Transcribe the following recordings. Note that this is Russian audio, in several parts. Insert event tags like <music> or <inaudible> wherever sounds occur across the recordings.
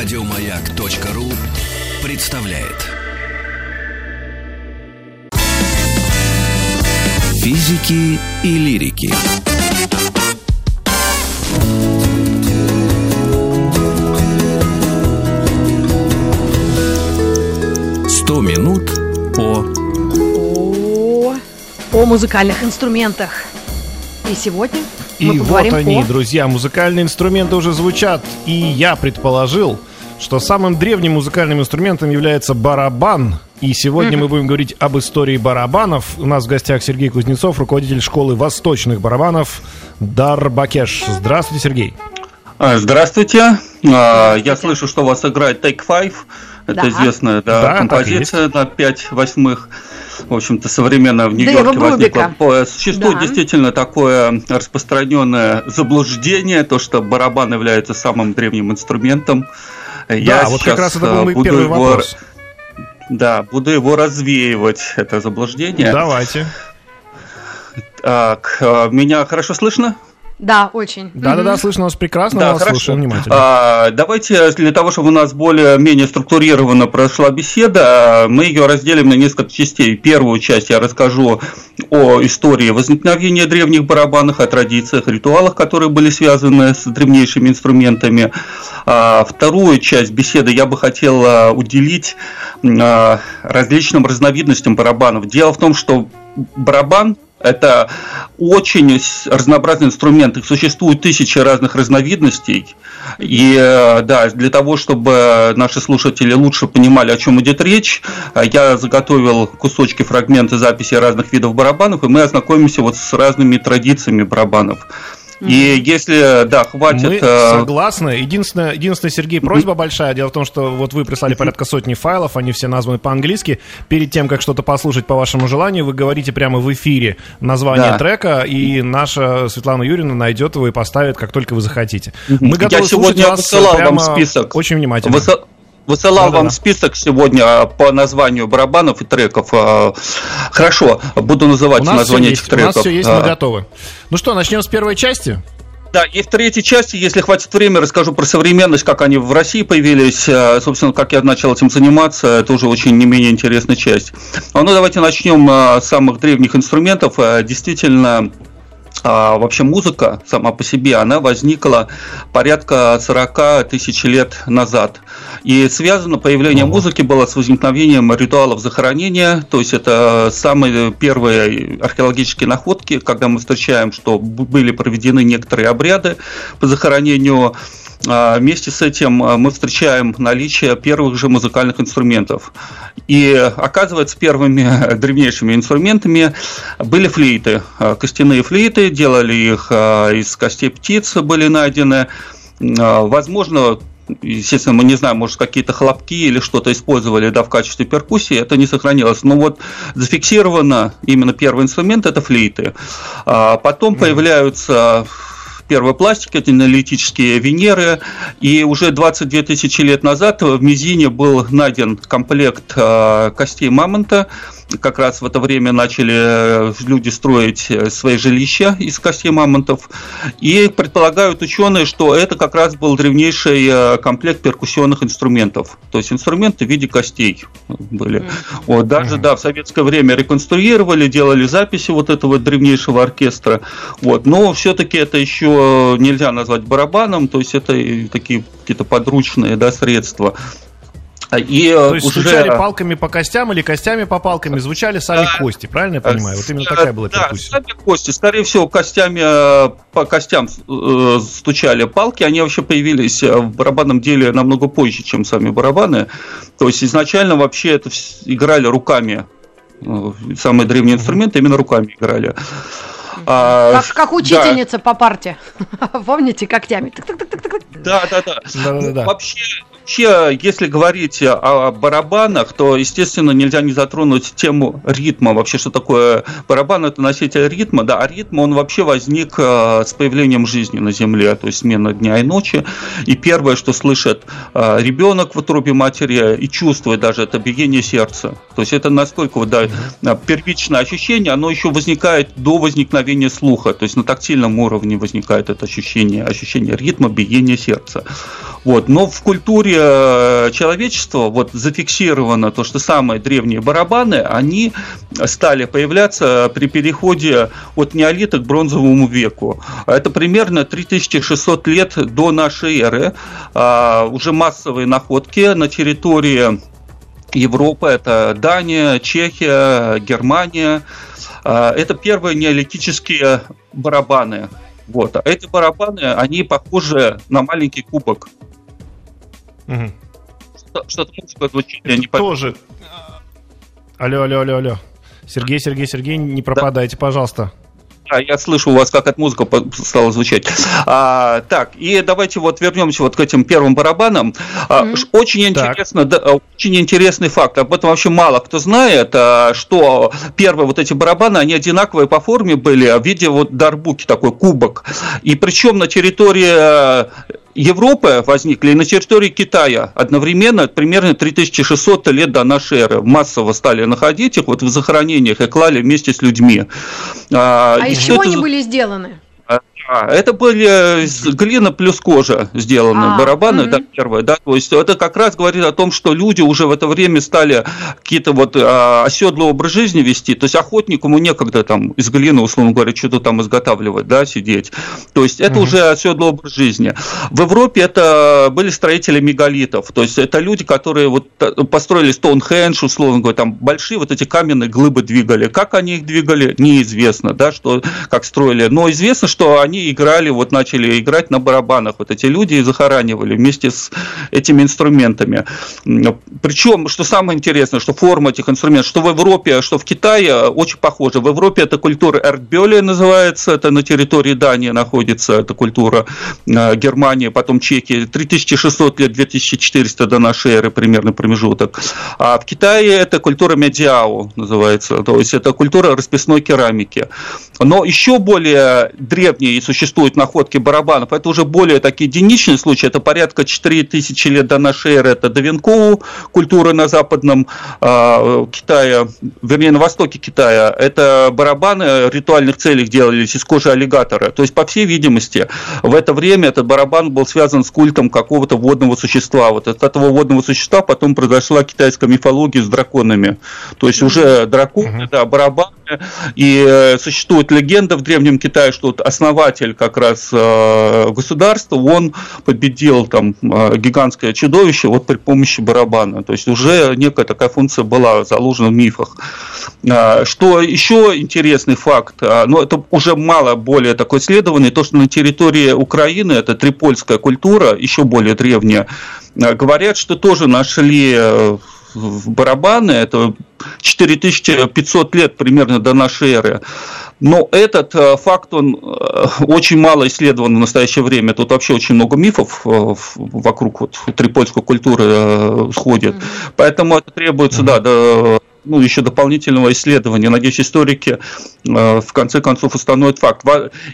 Радиомаяк.ру представляет. Физики и лирики. Сто минут по о, о музыкальных инструментах. И сегодня мы И вот они, о... друзья, музыкальные инструменты уже звучат. И я предположил, что самым древним музыкальным инструментом является барабан. И сегодня мы будем говорить об истории барабанов. У нас в гостях Сергей Кузнецов, руководитель школы восточных барабанов Дарбакеш. Здравствуйте, Сергей. А, Здравствуйте. А, Я слышу, что у вас играет Take Five. Это Да. известная да, Да, композиция на 5 восьмых. В общем-то, современно в Нью-Йорке возникла. По- Существует Да. действительно такое распространенное заблуждение, то, что барабан является самым древним инструментом. Я да, вот как раз это был а, мой первый его- вопрос. Да, буду его развеивать, это заблуждение. Давайте. Так, а, меня хорошо слышно? Да, очень. Да-да-да, слышно вас прекрасно, Да, вас хорошо. слушаем внимательно. А, давайте для того, чтобы у нас более-менее структурированно прошла беседа, мы ее разделим на несколько частей. Первую часть я расскажу о истории возникновения древних барабанов, о традициях, ритуалах, которые были связаны с древнейшими инструментами. А, вторую часть беседы я бы хотел а, уделить а, различным разновидностям барабанов. Дело в том, что барабан это очень разнообразный инструмент. Их существует тысячи разных разновидностей. И э, да, для того, чтобы наши слушатели лучше понимали, о чем идет речь, э, я заготовил кусочки, фрагменты записи разных видов барабанов, и мы ознакомимся вот с разными традициями барабанов. И если, да, хватит... Мы э, согласны. Единственное, единственное, Сергей, просьба большая. Дело в том, что вот вы прислали порядка сотни файлов, они все названы по-английски. Перед тем, как что-то послушать по вашему желанию, вы говорите прямо в эфире название Да. трека, и наша Светлана Юрьевна найдет его и поставит, как только вы захотите. Мы Я готовы слушать сегодня вас высылал вам прямо список. очень внимательно. Высо- Высылал Да-да-да. вам список сегодня а, по названию барабанов и треков. А, Хорошо, буду называть названия этих есть, у треков. нас все есть, А, мы готовы. Ну что, начнем с первой части? Да, и в третьей части, если хватит времени, расскажу про современность, как они в России появились, собственно, как я начал этим заниматься, это уже очень не менее интересная часть. Ну, давайте начнем с самых древних инструментов. Действительно, вообще музыка сама по себе, она возникла порядка 40 тысяч лет назад. И связано появление Ого. музыки было с возникновением ритуалов захоронения, то есть это самые первые археологические находки, когда мы встречаем, что были проведены некоторые обряды по захоронению. А, Вместе с этим а, мы встречаем наличие первых же музыкальных инструментов. И оказывается, первыми <laughs> древнейшими инструментами были флейты. А, Костяные флейты, делали их а, из костей птиц, были найдены. А, Возможно, естественно, мы не знаем, может, какие-то хлопки или что-то использовали да, в качестве перкуссии, это не сохранилось. Но вот зафиксировано именно первый инструмент – это флейты. А Потом появляются первые пластики, это аналитические Венеры, и уже 22 тысячи лет назад в Мизине был найден комплект костей мамонта, как раз в это время начали э, люди строить э, свои жилища из костей мамонтов, и предполагают ученые, что это как раз был древнейший э, комплект перкуссионных инструментов, то есть инструменты в виде костей были. Вот, даже, Мгм. да, в советское время реконструировали, делали записи вот этого древнейшего оркестра, вот, но все-таки это еще нельзя назвать барабаном, то есть это такие какие-то подручные, да, средства. А, И То есть уже... стучали палками по костям или костями по палкам, звучали сами Да. кости, правильно я понимаю? Вот именно Э, такая была да, перкуссия. сами кости. Скорее всего, костями э, по костям э, стучали палки. Они вообще появились э, в барабанном деле намного позже, чем сами барабаны. То есть изначально вообще это играли руками. Э, Самые древние инструменты именно руками играли. А, Как, как учительница по парте. <laughs> Помните, когтями? Да, да, да. Вообще, вообще, если говорить о барабанах, то, естественно, нельзя не затронуть тему ритма. Вообще, что такое барабан? Это носитель ритма. Да, а ритм, он вообще возник э, с появлением жизни на Земле, то есть смена дня и ночи. И первое, что слышит э, ребенок в утробе матери и чувствует даже, это биение сердца. То есть это настолько вот, да, первичное ощущение, оно еще возникает до возникновения слуха. То есть на тактильном уровне возникает это ощущение, ощущение ритма, биения сердца. Вот. Но в культуре э, человечества вот зафиксировано то, что самые древние барабаны, они стали появляться при переходе от неолита к бронзовому веку. Это примерно 3600 лет до нашей эры. А, уже массовые находки на территории Европы, это Дания, Чехия, Германия. А, это первые неолитические барабаны. Вот. А эти барабаны, они похожи на маленький кубок. Угу. Что-то музыка звучит, я не Тоже. Алло, алло, алло, алло. Сергей, Сергей, Сергей, не пропадайте, да. пожалуйста. Да, я слышу у вас, как эта музыка стала звучать. А, так, и давайте вот вернемся вот к этим первым барабанам. Mm-hmm. Очень интересно, да, очень интересный факт. Об этом вообще мало кто знает, а, что первые вот эти барабаны, они одинаковые по форме были, в виде вот дарбуки, такой кубок. И причем на территории Европы возникли и на территории Китая одновременно, примерно 3600 лет до нашей эры. Массово стали находить их вот в захоронениях и клали вместе с людьми. А, а из чего это... они были сделаны? А, это были глина плюс кожа сделаны, а, барабаны, угу. да, первые, да, то есть это как раз говорит о том, что люди уже в это время стали какие-то вот а, оседлый образ жизни вести, то есть охотнику ему некогда там из глины, условно говоря, что-то там изготавливать, да, сидеть, то есть это угу. уже оседлый образ жизни. В Европе это были строители мегалитов, то есть это люди, которые вот построили Стоунхендж, условно говоря, там большие вот эти каменные глыбы двигали, как они их двигали, неизвестно, да, что, как строили, но известно, что они они играли, вот начали играть на барабанах, вот эти люди и захоранивали вместе с этими инструментами. Причем, что самое интересное, что форма этих инструментов, что в Европе, что в Китае очень похоже. В Европе это культура Эртбёля называется, это на территории Дании находится, эта культура э, Германии, потом Чехия, 3600 лет, 2400 до нашей эры примерно промежуток. А в Китае это культура Медиао называется, то есть это культура расписной керамики. Но еще более древние существуют находки барабанов, это уже более такие единичные случаи, это порядка 4000 лет до нашей эры, это Давинкоу, культура на западном э, Китае, вернее, на востоке Китая, это барабаны в ритуальных целях делались из кожи аллигатора, то есть, по всей видимости, в это время этот барабан был связан с культом какого-то водного существа, вот от этого водного существа потом произошла китайская мифология с драконами, то есть уже драконы, да, барабаны, и э, существует легенда в Древнем Китае, что вот основатель как раз э, государства, он победил там э, гигантское чудовище вот при помощи барабана. То есть уже некая такая функция была заложена в мифах. Что еще интересный факт, но это уже мало более такой исследованный, то, что на территории Украины, это трипольская культура, еще более древняя, говорят, что тоже нашли в барабаны, это 4500 лет примерно до нашей эры. Но этот э, факт, он э, очень мало исследован в настоящее время. Тут вообще очень много мифов э, вокруг вот трипольской культуры сходит. Поэтому это требуется, mm-hmm. да, ну, еще дополнительного исследования. Надеюсь, историки э, в конце концов установят факт.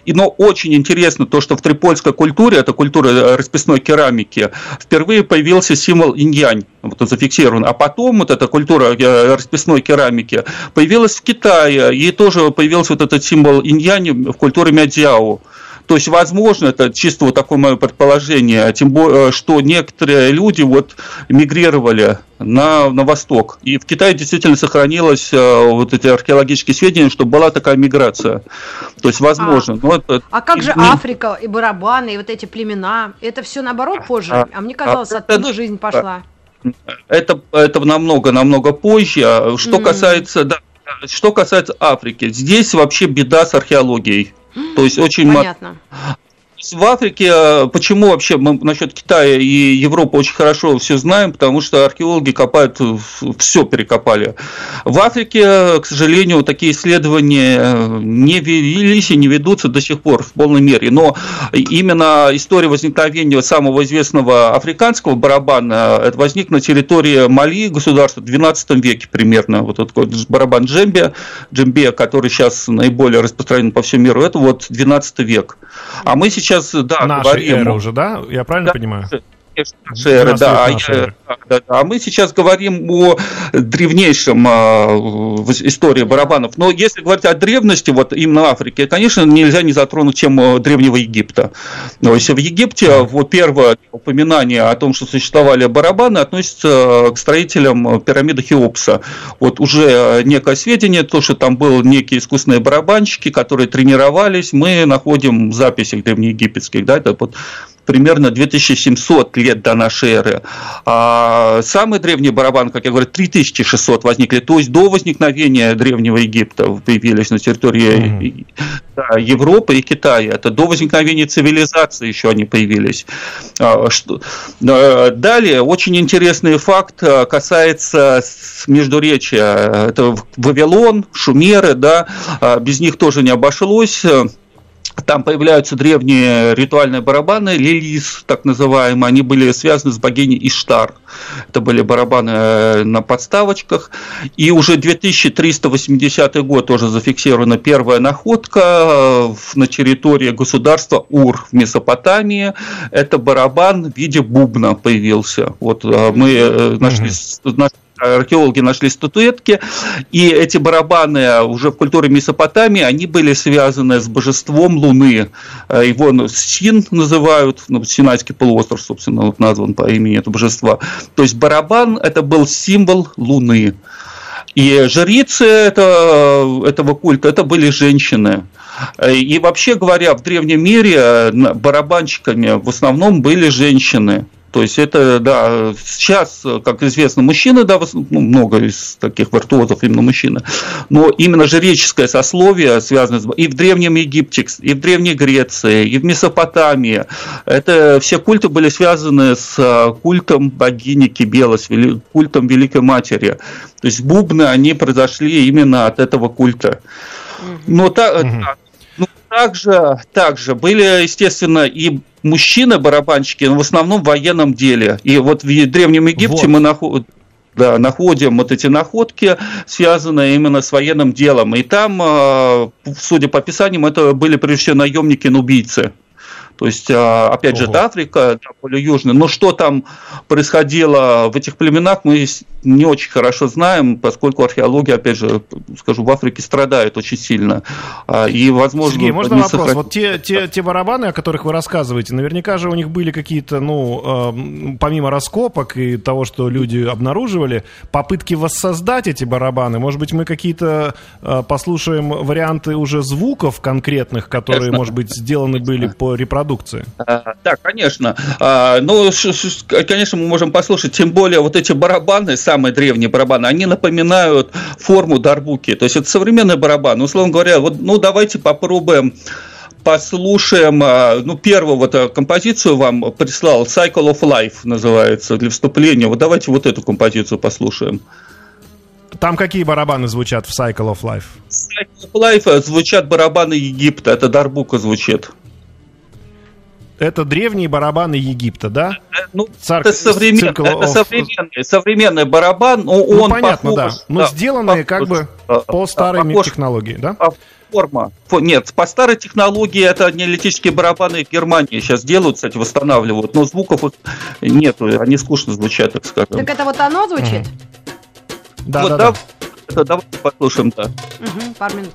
И, но очень интересно то, что в трипольской культуре, это культура э, расписной керамики, впервые появился символ инь-янь, вот он зафиксирован. А потом вот эта культура э, расписной керамики появилась в Китае, и тоже появился вот этот символ инь-янь в культуре Мядзяо. То есть, возможно, это чисто вот такое мое предположение, тем более, что некоторые люди вот мигрировали на, на восток. И в Китае действительно сохранилось э, вот эти археологические сведения, что была такая миграция. То есть, возможно. А, но это, а как же не... Африка и барабаны, и вот эти племена? Это все наоборот позже? А, а мне казалось, а, оттуда это, жизнь пошла. Это, это намного, намного позже. А что mm. касается, да, что касается Африки, здесь вообще беда с археологией. То есть очень Понятно в Африке, э, почему вообще мы насчет Китая и Европы очень хорошо все знаем, потому что археологи копают, все перекопали. В Африке, к сожалению, такие исследования э, не велись и не ведутся до сих пор в полной мере. Но именно история возникновения самого известного африканского барабана возник на территории Мали, государства в 12 веке примерно. Вот этот барабан джембе, джембе, который сейчас наиболее распространен по всему миру, это вот 12 век. А мы сейчас сейчас, да, Нашей говорим... эры уже, да? Я правильно да, понимаю? Конечно, шеры, да. А, да, да. а мы сейчас говорим о древнейшем а, истории барабанов. Но если говорить о древности, вот именно в Африке, конечно, нельзя не затронуть тему Древнего Египта. Но если в Египте вот первое упоминание о том, что существовали барабаны, относится к строителям пирамиды Хеопса. Вот уже некое сведение, то, что там был некие искусственные барабанщики, которые тренировались, мы находим в записях древнеегипетских, да, это вот примерно 2700 лет до нашей эры. А самый древний барабан, как я говорю, 3600 возникли, то есть до возникновения Древнего Египта появились на территории mm-hmm. Европы и Китая. Это до возникновения цивилизации еще они появились. А, а, далее, очень интересный факт а, касается междуречия. Это Вавилон, Шумеры, да, без них тоже не обошлось. Там появляются древние ритуальные барабаны, лилис, так называемые, они были связаны с богиней Иштар. Это были барабаны э, на подставочках. И уже 2380 год тоже зафиксирована первая находка э, на территории государства Ур в Месопотамии. Это барабан в виде бубна появился. Вот э, мы нашли, нашли археологи нашли статуэтки, и эти барабаны уже в культуре Месопотамии, они были связаны с божеством Луны. Э, его ну, Син называют, ну, Синайский полуостров, собственно, вот назван по имени этого божества. То есть барабан – это был символ Луны. И жрицы это, этого культа это были женщины. И вообще говоря, в древнем мире э, барабанщиками в основном были женщины. То есть это, да, сейчас, как известно, мужчины, да, ну, много из таких виртуозов именно мужчины, но именно жреческое сословие связано с, и в Древнем Египте, и в Древней Греции, и в Месопотамии. Это все культы были связаны с а, культом богини Кибела, с культом Великой Матери. То есть бубны, они произошли именно от этого культа. Но та, угу. Ну, также, также были, естественно, и мужчины-барабанщики, но в основном в военном деле. И вот в Древнем Египте вот. мы находим да, находим вот эти находки, связанные именно с военным делом. И там, а, судя по описаниям, это были прежде всего наемники-нубийцы. То есть, а, опять Ого. же, это Африка, да, более южная. Но что там происходило в этих племенах, мы не очень хорошо знаем, поскольку археология, опять же, скажу, в Африке страдает очень сильно. А, и, возможно, Сергей, можно вопрос? Сохран... Вот те, те, те барабаны, о которых вы рассказываете, наверняка же у них были какие-то, ну, помимо раскопок и того, что люди обнаруживали, попытки воссоздать эти барабаны. Может быть, мы какие-то а, послушаем варианты уже звуков конкретных, которые, Конечно. может быть, сделаны были по репродукции продукции. А, да, конечно. А, ну, конечно, мы можем послушать, тем более вот эти барабаны, самые древние барабаны, они напоминают форму дарбуки. То есть это современный барабан. Условно говоря, вот, ну давайте попробуем послушаем, а, ну, первую вот э, композицию вам прислал, Cycle of Life называется, для вступления. Вот давайте вот эту композицию послушаем. Там какие барабаны звучат в Cycle of Life? В Cycle of Life звучат барабаны Египта, это дарбука звучит. Это древние барабаны Египта, да? Ну, Царь, это, современ... это современный, современный барабан. Ну, он понятно, похож, да. Но да, сделанные похож, как бы по старой похож, технологии, да? Форма. Нет, по старой технологии это неолитические барабаны в Германии сейчас делают, кстати, восстанавливают, но звуков нету, они скучно звучат, так скажем. Так это вот оно звучит? Да, вот, да, да. Это давайте послушаем, да. Угу, пару минут.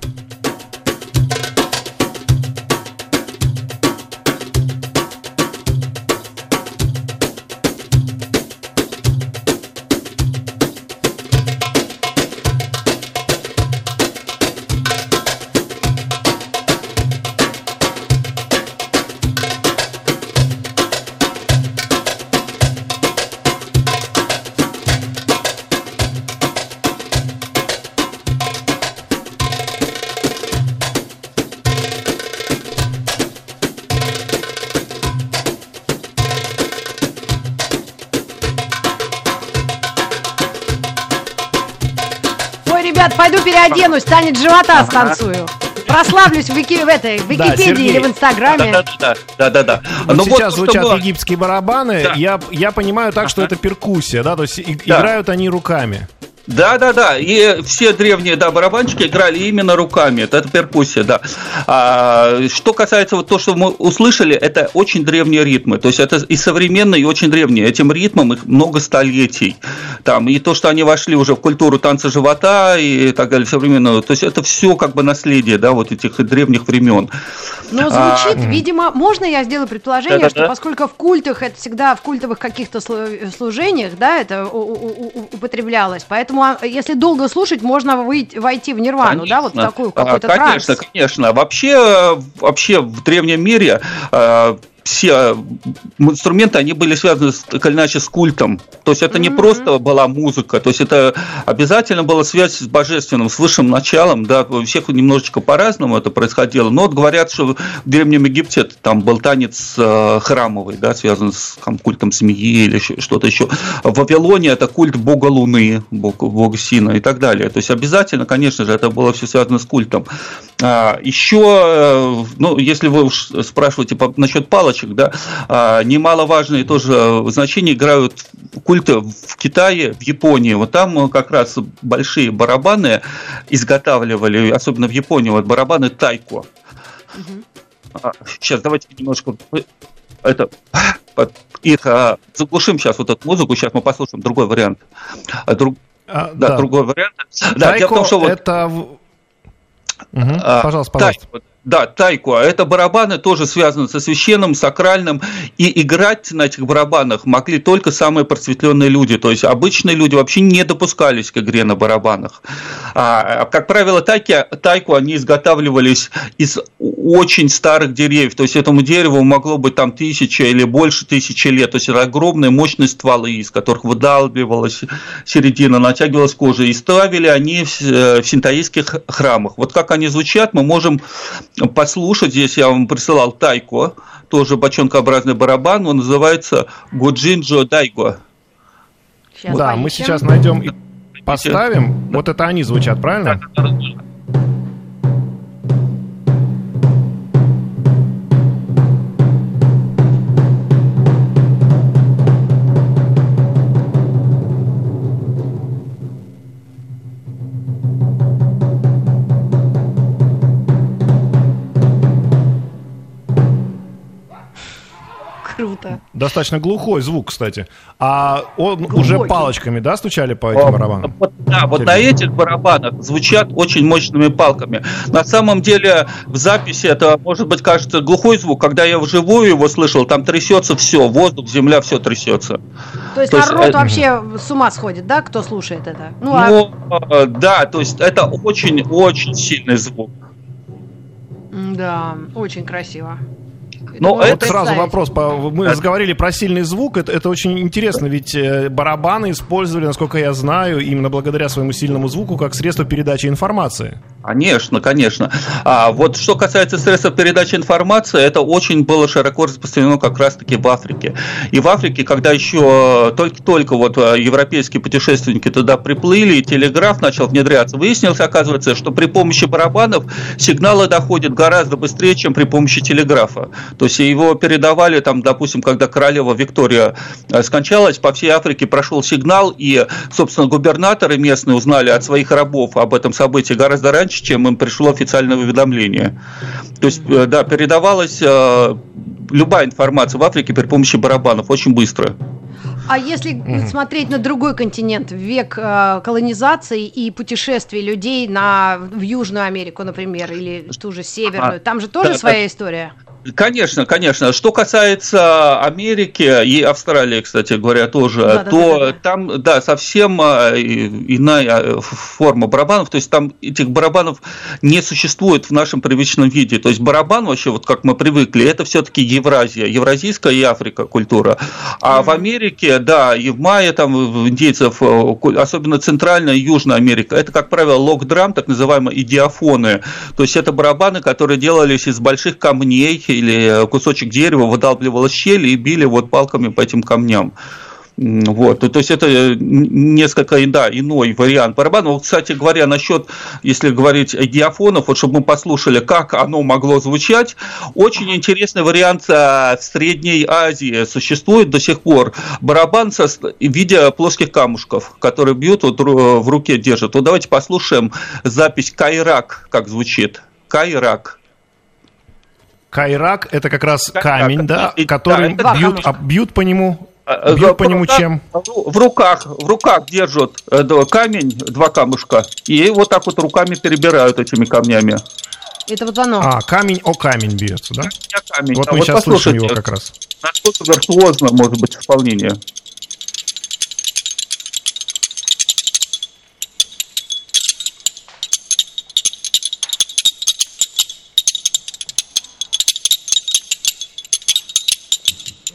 Переоденусь, танец живота станцую. Прославлюсь в, Вики, в этой в Википедии да, или в Инстаграме. Да, да, да, да, да. Вот Но сейчас звучат было... египетские барабаны. Да. Я, я понимаю так, ага. что это перкуссия, да, то есть да. играют они руками. Да, да, да. И все древние да, барабанщики играли именно руками. Это, это перкуссия, да. А, что касается вот то, что мы услышали, это очень древние ритмы. То есть это и современные, и очень древние. Этим ритмам их много столетий. Там, и то, что они вошли уже в культуру танца живота и так далее, современную. То есть это все как бы наследие, да, вот этих древних времен. Но звучит, а, видимо, можно я сделаю предположение, да, что да. поскольку в культах это всегда в культовых каких-то служениях, да, это употреблялось, поэтому поэтому а, если долго слушать, можно выйти, войти в нирвану, конечно. да, вот такую какой-то Конечно, транс. конечно. Вообще, вообще в древнем мире все инструменты, они были связаны так или иначе с культом. То есть это не mm-hmm. просто была музыка, то есть это обязательно была связь с божественным, с высшим началом, да, у всех немножечко по-разному это происходило, но вот говорят, что в Древнем Египте там был танец э, храмовый, да, связан с там, культом змеи или что-то еще. В Вавилоне это культ бога Луны, бога, бога Сина и так далее. То есть обязательно, конечно же, это было все связано с культом. А, еще, э, ну, если вы уж спрашиваете по, насчет палочек, да, а, немаловажные тоже значения играют культы в Китае, в Японии. Вот там как раз большие барабаны изготавливали, особенно в Японии, вот барабаны тайко. Угу. Сейчас давайте немножко это их а, заглушим сейчас вот эту музыку, сейчас мы послушаем другой вариант. Друг, а, да, да, другой вариант. Да, Тайко том, что вот... это Угу. Пожалуйста, пожалуйста. Так, да, тайку. А это барабаны тоже связаны со священным, сакральным. И играть на этих барабанах могли только самые просветленные люди. То есть обычные люди вообще не допускались к игре на барабанах. А, как правило, тайки, тайку они изготавливались из очень старых деревьев. То есть этому дереву могло быть там тысяча или больше тысячи лет. То есть это огромные мощные стволы, из которых выдалбливалась середина, натягивалась кожа. И ставили они в, в синтаистских храмах. Вот как они звучат, мы можем послушать. Здесь я вам присылал тайко, тоже бочонкообразный барабан, он называется Гуджинджо Дайго. Сейчас да, мы сейчас найдем и поставим. Вот это они звучат, правильно? Достаточно глухой звук, кстати. А он Глубокий. уже палочками, да, стучали по этим барабанам? Вот, да, вот на этих барабанах звучат очень мощными палками. На самом деле в записи это, может быть, кажется глухой звук. Когда я вживую его слышал, там трясется все, воздух, земля, все трясется. То есть то народ есть, вообще с ума сходит, да, кто слушает это? Ну, а... ну а... да, то есть это очень-очень сильный звук. Да, очень красиво. Но ну, это сразу вопрос. Мы разговаривали про сильный звук. Это, это очень интересно, ведь э, барабаны использовали, насколько я знаю, именно благодаря своему сильному звуку как средство передачи информации. Конечно, конечно. А вот что касается средств передачи информации, это очень было широко распространено как раз-таки в Африке. И в Африке, когда еще только-только вот э, европейские путешественники туда приплыли, и телеграф начал внедряться, выяснилось, оказывается, что при помощи барабанов сигналы доходят гораздо быстрее, чем при помощи телеграфа. То есть его передавали, там, допустим, когда королева Виктория э, скончалась, по всей Африке прошел сигнал, и, собственно, губернаторы местные узнали от своих рабов об этом событии гораздо раньше, чем им пришло официальное уведомление. То есть, э, да, передавалась э, любая информация в Африке при помощи барабанов очень быстро. А если смотреть на другой континент, век э, колонизации и путешествий людей на, в Южную Америку, например, или ту же Северную, а, там же тоже да, своя история? Конечно, конечно. Что касается Америки и Австралии, кстати говоря, тоже, да, то да, да, да. там, да, совсем а, иная а, форма барабанов. То есть там этих барабанов не существует в нашем привычном виде. То есть барабан вообще, вот как мы привыкли, это все-таки Евразия, евразийская и Африка культура. А mm-hmm. в Америке, да, и в мае там индейцев, особенно Центральная и Южная Америка, это, как правило, лок-драм, так называемые идиофоны. То есть это барабаны, которые делались из больших камней или кусочек дерева выдалбливалась щель и били вот палками по этим камням. Вот, то есть это несколько да, иной вариант барабана. Вот, кстати говоря, насчет, если говорить о диафонов, вот чтобы мы послушали, как оно могло звучать, очень интересный вариант в Средней Азии существует до сих пор. Барабан со, в виде плоских камушков, которые бьют, вот в руке держат. Вот давайте послушаем запись Кайрак, как звучит. Кайрак. Кайрак это как раз камень, да, который да, бьют, а, бьют по нему а, Бьют по нему чем? В руках, в руках держат э, камень, два камушка, и вот так вот руками перебирают этими камнями. Это вот оно. А, камень о камень бьется, да? камень. Вот а мы вот сейчас слышим его как раз. Насколько виртуозно может быть исполнение.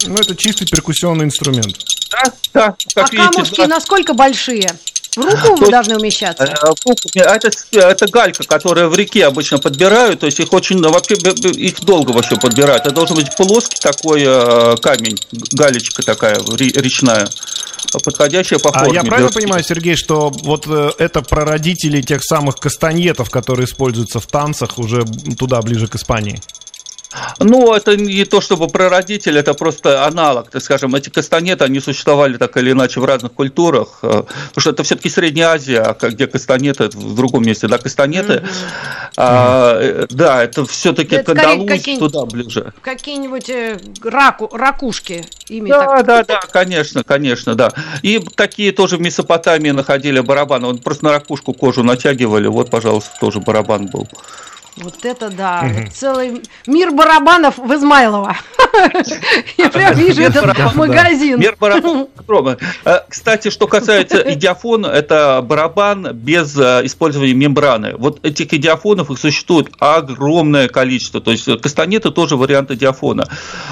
Ну, это чистый перкуссионный инструмент. Да, да. Как а видите, камушки да. насколько большие? В руку то, должны умещаться? Э, это, это галька, которая в реке обычно подбирают, то есть их очень, ну, вообще, их долго вообще подбирают. Это должен быть плоский такой э, камень, галечка такая речная подходящая по форме. А я правильно понимаю, Сергей, что вот э, это прародители тех самых кастаньетов, которые используются в танцах уже туда, ближе к Испании? Ну, это не то чтобы прародитель, это просто аналог, так скажем. Эти кастанеты, они существовали так или иначе в разных культурах, э, потому что это все-таки Средняя Азия, а где кастанеты, в другом месте, да, кастанеты. Mm-hmm. А, э, да, это все-таки это Кандалуз туда ближе. Какие-нибудь э, раку, ракушки ими Да, так... да, да, конечно, конечно, да. И такие тоже в Месопотамии находили барабаны, он просто на ракушку кожу натягивали, вот, пожалуйста, тоже барабан был. Вот это да, угу. целый мир барабанов в Измайлово. <laughs> <laughs> Я прям вижу этот магазин. Мир барабанов. Э, кстати, что касается <laughs> идиофона, это барабан без э, использования мембраны. Вот этих идиофонов их существует огромное количество. То есть кастанеты тоже вариант идиофона.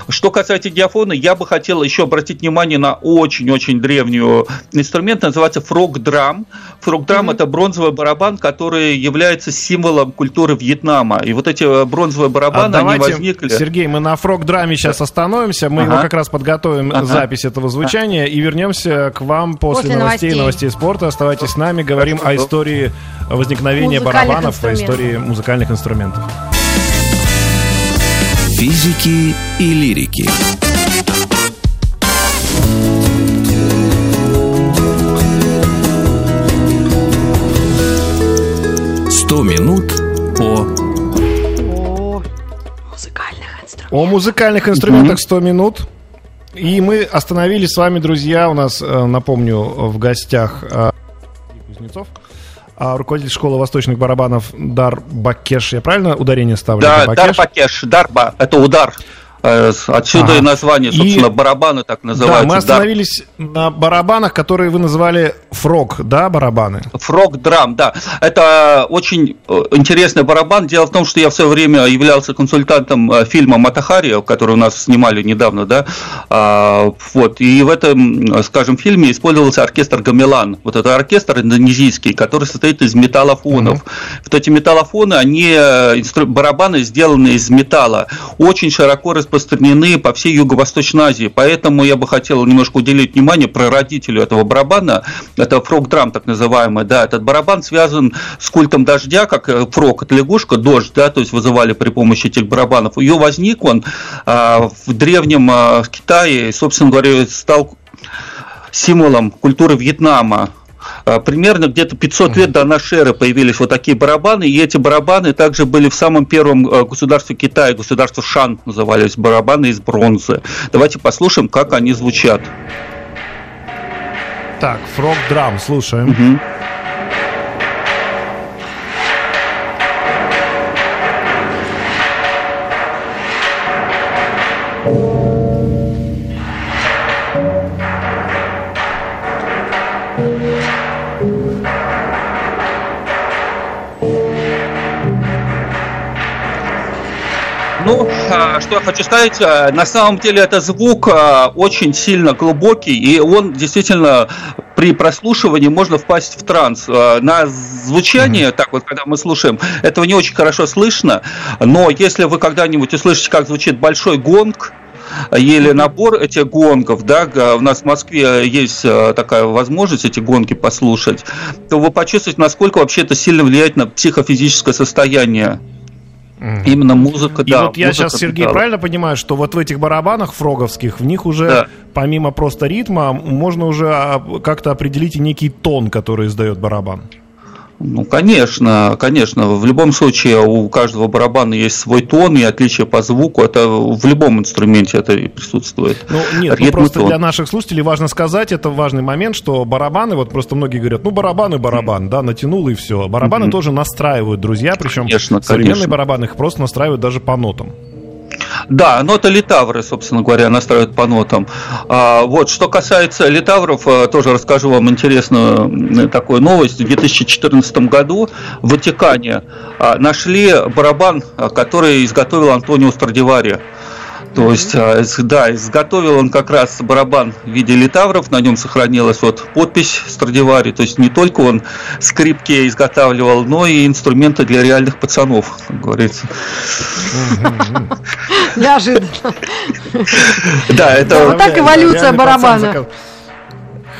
Что касается идиофона, я бы хотел еще обратить внимание на очень-очень древнюю инструмент, называется фрог-драм. Фрог-драм это бронзовый барабан, который является символом культуры Вьетнама. И вот эти э, бронзовые барабаны, а они возникли... Сергей, мы на фрок-драме сейчас остановимся. Мы ага. его как раз подготовим, ага. запись этого звучания, и вернемся к вам после, после новостей, новостей новостей спорта. Оставайтесь с нами, говорим о истории возникновения барабанов, о истории музыкальных инструментов. Физики и лирики. Сто минут по О музыкальных инструментах 100 минут. И мы остановились с вами, друзья, у нас, э, напомню, в гостях э, Кузнецов, а руководитель школы восточных барабанов Дар Бакеш. Я правильно ударение ставлю? Да, Дар Бакеш, Дарба, это удар. Э, отсюда а, и название, собственно, и, барабаны так называются. Да, мы остановились да. на барабанах, которые вы называли фрог, да, барабаны? Фрог-драм, да. Это очень э, интересный барабан. Дело в том, что я в свое время являлся консультантом э, фильма «Матахари», который у нас снимали недавно, да, а, вот, и в этом, скажем, фильме использовался оркестр «Гамелан». Вот это оркестр индонезийский, который состоит из металлофонов. Mm-hmm. Вот эти металлофоны, они, барабаны сделаны из металла, очень широко распространены по всей Юго-Восточной Азии. Поэтому я бы хотел немножко уделить внимание про родителю этого барабана. Это фрог-драм, так называемый. Да, этот барабан связан с культом дождя, как э, фрог, это лягушка, дождь, да, то есть вызывали при помощи этих барабанов. Ее возник он а, в древнем а, Китае, собственно говоря, стал символом культуры Вьетнама. А, примерно где-то 500 лет до нашей эры появились вот такие барабаны, и эти барабаны также были в самом первом а, государстве Китая, государство Шан назывались, барабаны из бронзы. Давайте послушаем, как они звучат. Так, фрог драм, слушаем. Угу. Что я хочу сказать, а, на самом деле это звук а, очень сильно глубокий, и он действительно при прослушивании можно впасть в транс. На звучание, mm-hmm. так вот, когда мы слушаем, этого не очень хорошо слышно, но если вы когда-нибудь услышите, как звучит большой гонг, ели набор этих гонгов, да, у нас в Москве есть э, такая возможность эти гонки послушать, то вы почувствуете, насколько вообще это сильно влияет на психофизическое состояние. Mm. Именно музыка, И да. вот я сейчас, Сергей, да. правильно понимаю, что вот в этих барабанах фроговских, в них уже, да. помимо просто ритма, можно уже а, как-то определить и некий тон, который издает барабан. Ну, конечно, конечно. В любом случае у каждого барабана есть свой тон и отличие по звуку. Это в любом инструменте это присутствует. Ну, нет, ну просто тон. для наших слушателей важно сказать, это важный момент, что барабаны, вот просто многие говорят, ну, барабаны, барабан, да, натянул и все. Барабаны mm-hmm. тоже настраивают друзья, причем конечно, современные конечно. барабаны их просто настраивают даже по нотам. Да, ноты литавры, собственно говоря, настраивают по нотам. А, вот, что касается литавров, а, тоже расскажу вам интересную такую новость. В 2014 году в Ватикане а, нашли барабан, а, который изготовил Антонио Страдивари. То есть, а, да, изготовил он как раз барабан в виде литавров, на нем сохранилась вот подпись Страдивари, то есть не только он скрипки изготавливал, но и инструменты для реальных пацанов, как говорится. Неожиданно. Да, это... Вот так эволюция барабана.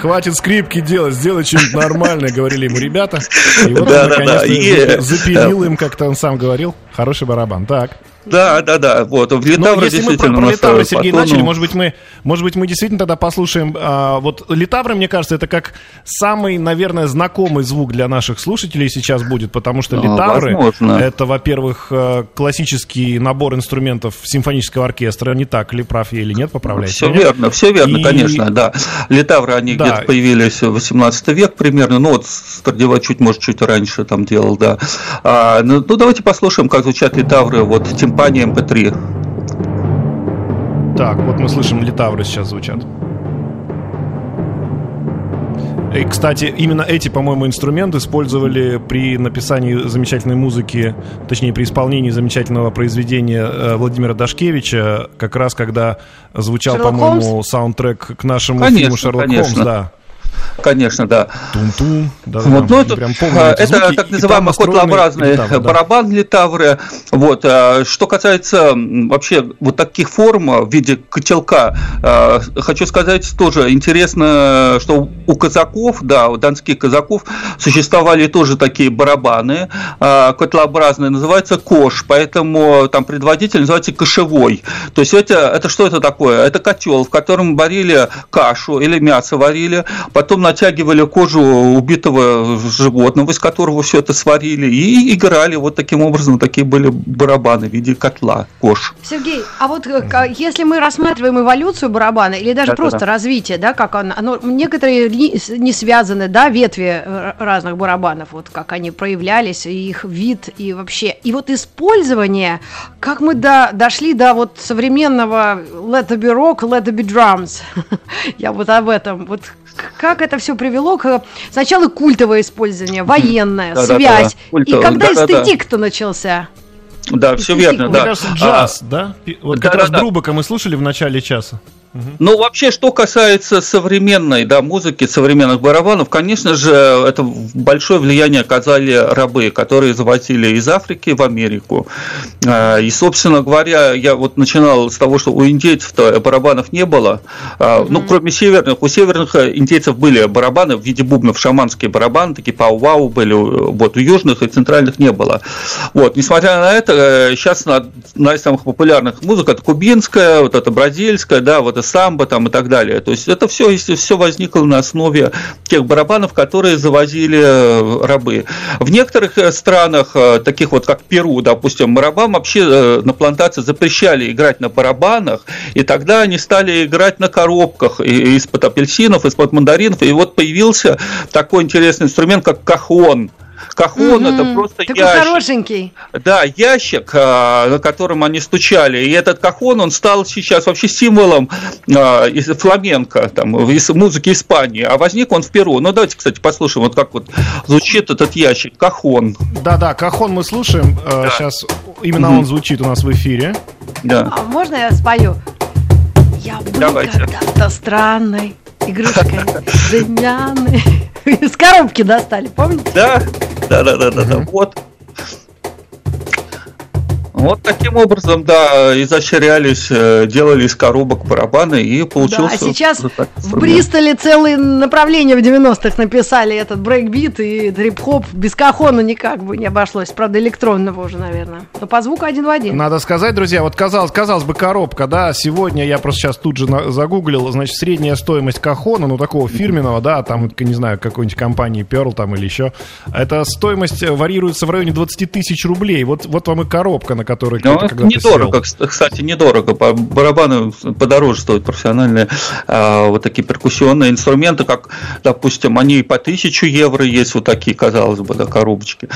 Хватит скрипки делать, сделай что-нибудь нормальное, говорили ему ребята. И вот да, он, да, да. запилил им, как-то он сам говорил, хороший барабан. Так. Да, да, да. Вот. В Литавры Но если мы про, про Литавры, Сергей, потом... начали, может быть, мы, может быть, мы действительно тогда послушаем. А, вот Литавры, мне кажется, это как самый, наверное, знакомый звук для наших слушателей сейчас будет, потому что а, Литавры возможно. это, во-первых, э, классический набор инструментов симфонического оркестра. Не так ли, прав я или нет, поправляйте. Все меня. верно, все верно, И... конечно, да. Литавры, они да. где-то появились в 18 век примерно, ну вот Страдива чуть, может, чуть раньше там делал, да. А, ну, ну, давайте послушаем, как звучат Литавры, вот тем компания MP3. Так, вот мы слышим, литавры сейчас звучат. И, кстати, именно эти, по-моему, инструменты использовали при написании замечательной музыки, точнее, при исполнении замечательного произведения э, Владимира Дашкевича, как раз когда звучал, по-моему, саундтрек к нашему конечно, фильму «Шерлок конечно. Холмс». Да. Конечно, да. Тум-тум. Да, вот, ну, это, прям это звуки, так называемый котлообразный литавры, барабан да. литавры. Вот. А, что касается вообще вот таких форм в виде котелка, а, хочу сказать тоже интересно, что у казаков, да, у донских казаков существовали тоже такие барабаны а, котлообразные, называется кош, поэтому там предводитель называется кошевой. То есть это, это что это такое? Это котел, в котором варили кашу или мясо варили, потом натягивали кожу убитого животного, из которого все это сварили, и играли вот таким образом, такие были барабаны в виде котла, кож. Сергей, а вот э, если мы рассматриваем эволюцию барабана, или даже да, просто да, развитие, да, как он, оно, некоторые не связаны, да, ветви э, разных барабанов, вот как они проявлялись, их вид и вообще, и вот использование, как мы до, дошли до вот современного let it be rock, let it be drums, <laughs> я вот об этом, вот как это все привело к сначала культовое использование, военное, да, связь. Да, да, И когда да, эстетик-то начался? Да, все верно, Мне да. кажется, джаз, а, да? Вот да, как да, раз да. Друбака мы слушали в начале часа. Ну, вообще, что касается современной да, музыки, современных барабанов, конечно же, это большое влияние оказали рабы, которые завозили из Африки в Америку. А, и, собственно говоря, я вот начинал с того, что у индейцев-то барабанов не было. Mm-hmm. Ну, кроме северных. У северных индейцев были барабаны в виде бубнов, шаманские барабаны, такие пау-вау были. Вот, у южных и центральных не было. Вот, несмотря на это, сейчас э, одна из самых популярных музык это кубинская, вот это бразильская, да, вот самбо там и так далее. То есть это все, если все возникло на основе тех барабанов, которые завозили э, рабы. В некоторых э, странах, э, таких вот как Перу, допустим, рабам вообще на плантации запрещали играть на барабанах, и тогда они стали играть на коробках из-под апельсинов, из-под мандаринов, и вот появился такой интересный инструмент, как кахон. Кахон mm-hmm. это просто Такой ящик. хорошенький. Да, ящик, а, на котором они стучали. И этот кахон, он стал сейчас вообще символом а, фламенко, там, музыки Испании. А возник он в Перу. Ну, давайте, кстати, послушаем, вот как вот звучит этот ящик. Кахон. Да-да, кахон мы слушаем. Э, да. Сейчас именно mm-hmm. он звучит у нас в эфире. Да. А можно я спою? Я был когда-то странной игрушкой <laughs> безымянной. <laughs> Из коробки достали, помните? Да, да, да, да, да, да. Вот. Вот таким образом, да, изощрялись, э, делали из коробок барабаны и получился... Да, а сейчас в Бристоле целые направления в 90-х написали этот брейкбит и трип-хоп. Без кахона никак бы не обошлось. Правда, электронного уже, наверное. Но по звуку один в один. Надо сказать, друзья, вот казалось, казалось бы, коробка, да, сегодня я просто сейчас тут же на, загуглил, значит, средняя стоимость кахона, ну, такого фирменного, да, там, не знаю, какой-нибудь компании Pearl там или еще, это стоимость варьируется в районе 20 тысяч рублей. Вот, вот вам и коробка, на которой ну, недорого, сел. кстати, недорого. Барабаны подороже стоят профессиональные а, вот такие перкуссионные инструменты, как, допустим, они по 1000 евро есть, вот такие, казалось бы, да, коробочки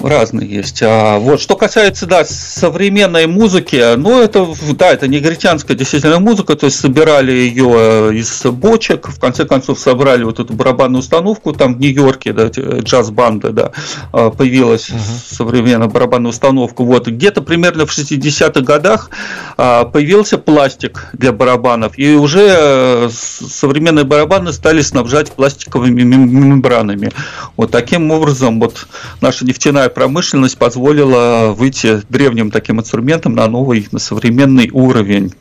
разные есть. А вот что касается, да, современной музыки, ну, это, да, это негритянская действительно музыка, то есть собирали ее э, из бочек, в конце концов собрали вот эту барабанную установку, там в Нью-Йорке, да, джаз-банда, да, а, появилась uh современная барабанная установка, вот, где-то примерно в 60-х годах а, появился пластик для барабанов, и уже э, современные барабаны стали снабжать пластиковыми мембранами. Вот таким образом вот наша нефтяная нефтяная промышленность позволила выйти древним таким инструментом на новый, на современный уровень.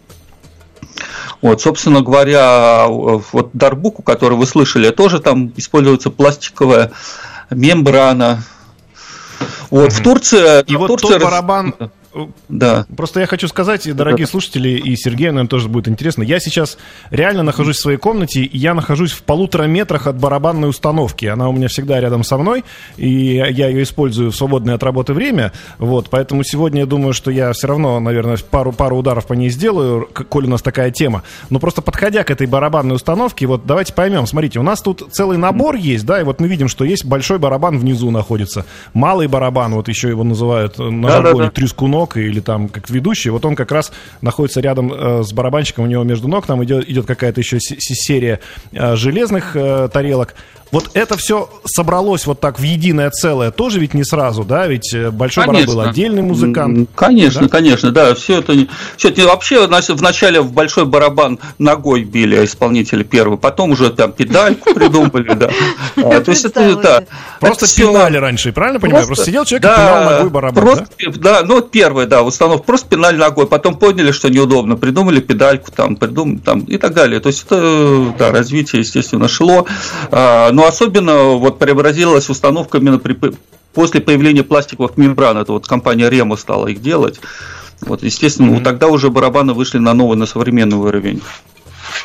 Вот, собственно говоря, вот дарбуку, который вы слышали, тоже там используется пластиковая мембрана. Вот, в Турции... И в вот Турции тот барабан, да. Просто я хочу сказать, дорогие да. слушатели, и Сергею, наверное, тоже будет интересно. Я сейчас реально нахожусь в своей комнате, и я нахожусь в полутора метрах от барабанной установки. Она у меня всегда рядом со мной, и я ее использую в свободное от работы время. Вот, поэтому сегодня я думаю, что я все равно, наверное, пару, пару ударов по ней сделаю, коль у нас такая тема. Но просто подходя к этой барабанной установке, вот давайте поймем. Смотрите, у нас тут целый набор есть, да, и вот мы видим, что есть большой барабан внизу находится, малый барабан, вот еще его называют на жаргоне да, да, да. Ног или там как ведущий, вот он как раз находится рядом э, с барабанщиком, у него между ног там идет, идет какая-то еще серия э, железных э, тарелок. Вот это все собралось вот так в единое целое, тоже ведь не сразу, да? Ведь э, Большой конечно. Баран был отдельный музыкант. Конечно, да? конечно, да. Все это, все это вообще вначале в Большой Барабан ногой били исполнители первый, потом уже там педальку придумали, да. <laughs> А, то есть это, да. Просто пинали раньше, правильно понимаю? Просто сидел человек и пинал ногой барабан, да? Ну, первый, да, установка, просто пинали ногой, потом поняли, что неудобно, придумали педальку там, придумали там и так далее. То есть это, да, развитие, естественно, шло. Но особенно вот преобразилась установка именно при, после появления пластиковых мембран. Это вот компания Рема стала их делать. Вот, естественно, mm-hmm. тогда уже барабаны вышли на новый, на современный уровень.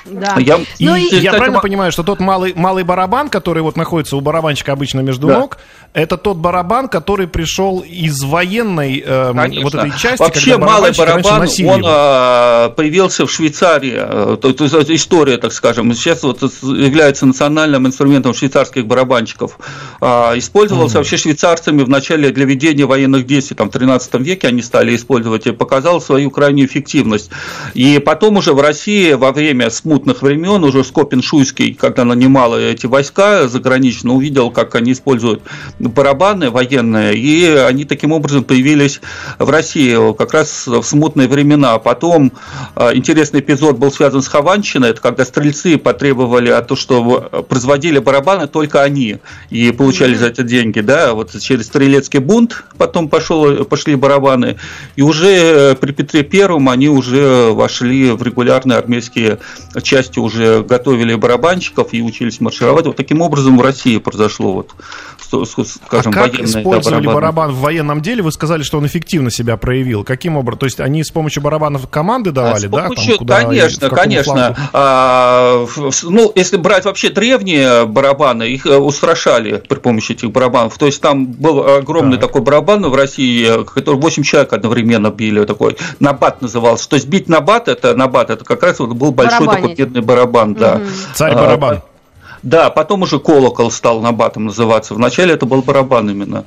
Да. Я, ну, и, и, я правильно понимаю, что тот малый, малый барабан, который вот находится у барабанщика обычно между да. ног, это тот барабан, который пришел из военной э, вот этой части. Вообще малый барабан, он а, появился в Швейцарии. Э, то, то, то, история, так скажем, сейчас вот является национальным инструментом швейцарских барабанщиков. А, использовался mm-hmm. вообще швейцарцами в начале для ведения военных действий, там в 13 веке они стали использовать и показал свою крайнюю эффективность. И потом уже в России во время смутных времен, уже Скопин-Шуйский, когда нанимал эти войска загранично, увидел, как они используют барабаны военные, и они таким образом появились в России как раз в смутные времена. Потом а, интересный эпизод был связан с Хованщиной, это когда стрельцы потребовали о том, что производили барабаны только они, и получали за это деньги, да, вот через стрелецкий бунт потом пошел, пошли барабаны, и уже э, при Петре Первом они уже вошли в регулярные армейские части, уже готовили барабанщиков и учились маршировать. Вот таким образом в России произошло вот скажем, а как военные использовали да, барабан в военном деле? Вы сказали, что он эффективно себя проявил. Каким образом? То есть они с помощью барабанов команды давали, а да? Помощью, там, куда, конечно, конечно. А, ну, если брать вообще древние барабаны, их э, устрашали при помощи этих барабанов. То есть там был огромный так. такой барабан в России, который 8 человек одновременно били, такой набат назывался. То есть бить набат, это набат, это как раз вот был большой Барабанить. такой медный барабан, да. Царь-барабан. Да, потом уже колокол стал набатом называться. Вначале это был барабан именно.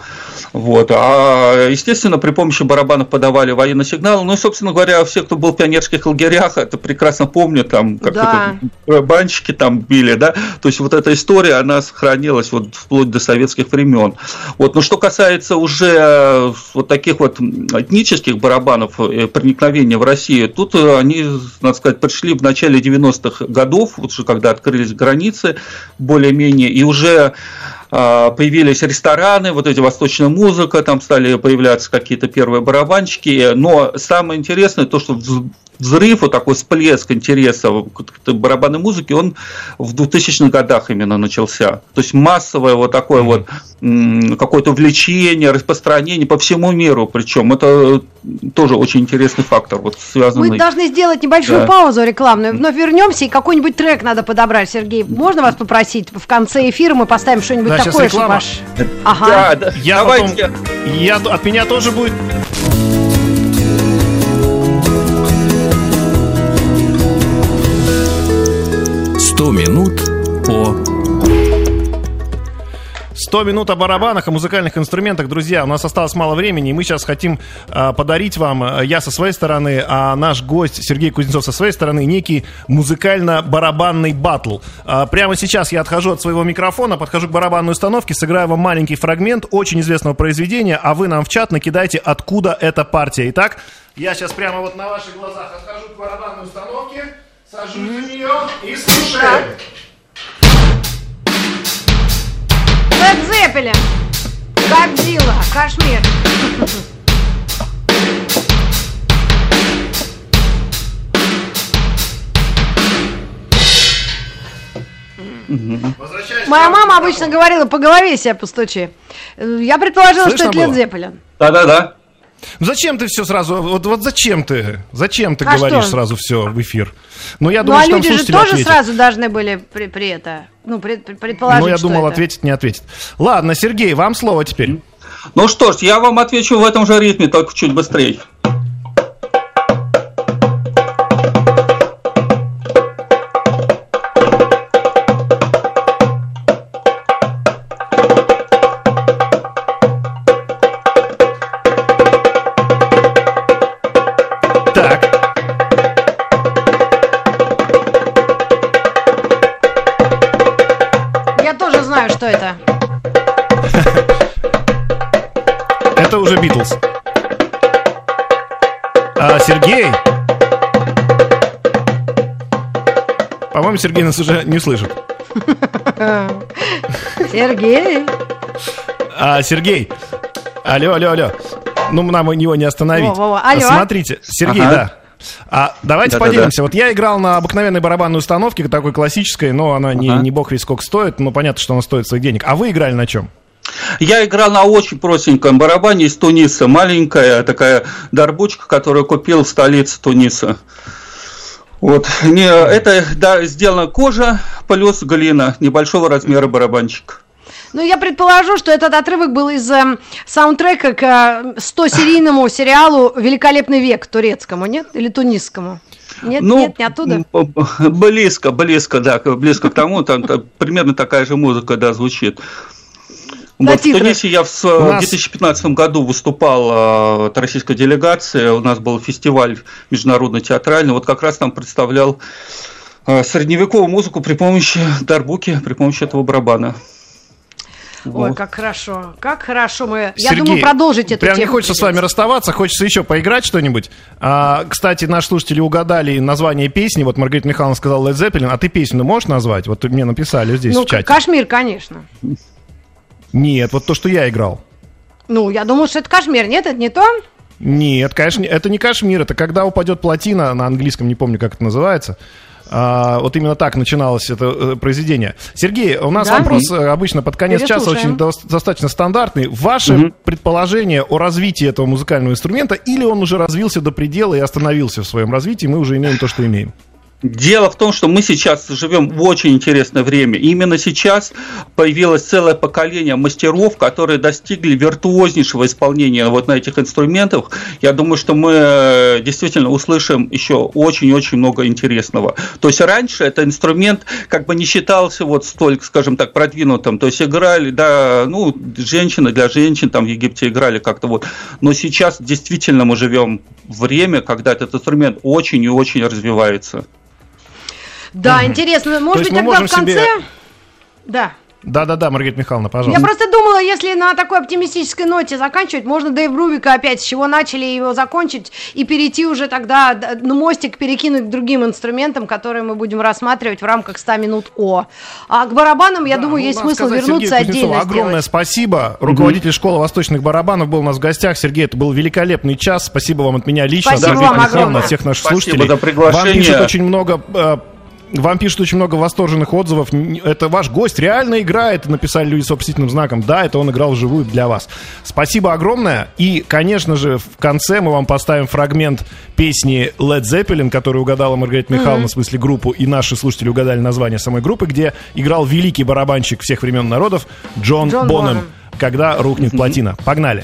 Вот. А, естественно, при помощи барабанов подавали военный сигнал. Ну и, собственно говоря, все, кто был в пионерских лагерях, это прекрасно помнят, там, как да. барабанщики там били, да. То есть вот эта история, она сохранилась вот вплоть до советских времен. Вот. Но что касается уже вот таких вот этнических барабанов, э, проникновения в Россию, тут они, надо сказать, пришли в начале 90-х годов, вот уже когда открылись границы, более-менее, и уже появились рестораны, вот эти восточная музыка, там стали появляться какие-то первые барабанщики, но самое интересное то, что взрыв, вот такой всплеск интереса к барабанной музыке, он в 2000-х годах именно начался. То есть массовое вот такое вот какое-то увлечение, распространение по всему миру, причем это тоже очень интересный фактор, вот связанный... Мы должны сделать небольшую да. паузу рекламную, вновь вернемся, и какой-нибудь трек надо подобрать, Сергей. Можно вас попросить, в конце эфира мы поставим что-нибудь такое, что ваш... Ага. Да, да. Я Давайте. Потом, я, от меня тоже будет... 100 минут по 100 минут о барабанах, о музыкальных инструментах. Друзья, у нас осталось мало времени, и мы сейчас хотим э, подарить вам, э, я со своей стороны, а наш гость Сергей Кузнецов со своей стороны, некий музыкально-барабанный батл. Э, прямо сейчас я отхожу от своего микрофона, подхожу к барабанной установке, сыграю вам маленький фрагмент очень известного произведения, а вы нам в чат накидайте, откуда эта партия. Итак, я сейчас прямо вот на ваших глазах отхожу к барабанной установке. Сажусь за нее и слушаю. Лед Зеппелин. Годзилла. Кашмир. Моя мама обычно говорила, по голове себя постучи. Я предположила, Слышно что это Лед Зеппелин. Да-да-да. Ну зачем ты все сразу? Вот, вот зачем ты? Зачем ты а говоришь что? сразу все в эфир? Ну, я думаю, ну, а люди же тоже ответят. сразу должны были при, при это, ну, пред, предположить, Ну, я думал, это. ответит, не ответит. Ладно, Сергей, вам слово теперь. Ну что ж, я вам отвечу в этом же ритме, только чуть быстрее. По-моему, Сергей нас уже не слышит. Сергей! А, Сергей! Алло, алло, алло. Ну, нам его не остановить. Во, во, во. Алло. Смотрите, Сергей, ага. да. А давайте да, поделимся. Да, да. Вот я играл на обыкновенной барабанной установке, такой классической, но она ага. не, не бог весь сколько стоит, но понятно, что она стоит своих денег. А вы играли на чем? Я играл на очень простеньком барабане из Туниса, маленькая такая дарбучка, которую купил в столице Туниса. Вот. Не, это да, сделана кожа плюс глина, небольшого размера барабанчик. Ну, я предположу, что этот отрывок был из э, саундтрека к э, 100-серийному сериалу «Великолепный век» турецкому, нет? Или тунисскому? Нет, ну, нет, не оттуда? Близко, близко, да, близко к тому, там, там примерно такая же музыка, да, звучит. Вот в Тунисе я в нас... 2015 году выступал э, от российской делегации, у нас был фестиваль международный театральный, вот как раз там представлял э, средневековую музыку при помощи дарбуки, при помощи этого барабана. Ой, вот. как хорошо, как хорошо мы. Сергей, Я думаю продолжить эту прям тему. не хочется с вами расставаться, хочется еще поиграть что-нибудь. А, кстати, наши слушатели угадали название песни. Вот Маргарита Михайловна сказала Led Zeppelin, а ты песню можешь назвать? Вот мне написали здесь ну, в чате. Кашмир, конечно. Нет, вот то, что я играл. Ну, я думаю, что это Кашмир, нет, это не то? Нет, конечно, это не Кашмир, это когда упадет плотина, на английском не помню, как это называется. А, вот именно так начиналось это э, произведение. Сергей, у нас да? вопрос э, обычно под конец часа очень до, достаточно стандартный. Ваше угу. предположение о развитии этого музыкального инструмента или он уже развился до предела и остановился в своем развитии, мы уже имеем то, что имеем? Дело в том, что мы сейчас живем в очень интересное время. именно сейчас появилось целое поколение мастеров, которые достигли виртуознейшего исполнения вот на этих инструментах. Я думаю, что мы э, действительно услышим еще очень-очень много интересного. То есть раньше этот инструмент как бы не считался вот столь, скажем так, продвинутым. То есть играли, да, ну, женщины для женщин там в Египте играли как-то вот. Но сейчас действительно мы живем время, когда этот инструмент очень и очень развивается. Да, интересно. Может быть, тогда в конце... Себе... Да. Да-да-да, Маргарита Михайловна, пожалуйста. Я просто думала, если на такой оптимистической ноте заканчивать, можно Дэйв Рубика опять, с чего начали его закончить, и перейти уже тогда, ну, мостик перекинуть к другим инструментам, которые мы будем рассматривать в рамках 100 минут О. А к барабанам, я да, думаю, ну, есть смысл сказать, вернуться Сергей отдельно Огромное сделать. спасибо. Руководитель mm-hmm. школы восточных барабанов был у нас в гостях. Сергей, это был великолепный час. Спасибо вам от меня лично. Спасибо да, вам огромное. всех наших Спасибо слушателей. за приглашение. Вам пишут очень много э, вам пишут очень много восторженных отзывов. Это ваш гость реально играет, написали люди с вопросительным знаком. Да, это он играл вживую для вас. Спасибо огромное. И, конечно же, в конце мы вам поставим фрагмент песни Led Zeppelin, которую угадала Маргарита Михайловна, mm-hmm. в смысле группу, и наши слушатели угадали название самой группы, где играл великий барабанщик всех времен народов Джон, Джон Бонем. Бонем. Когда рухнет плотина. Погнали.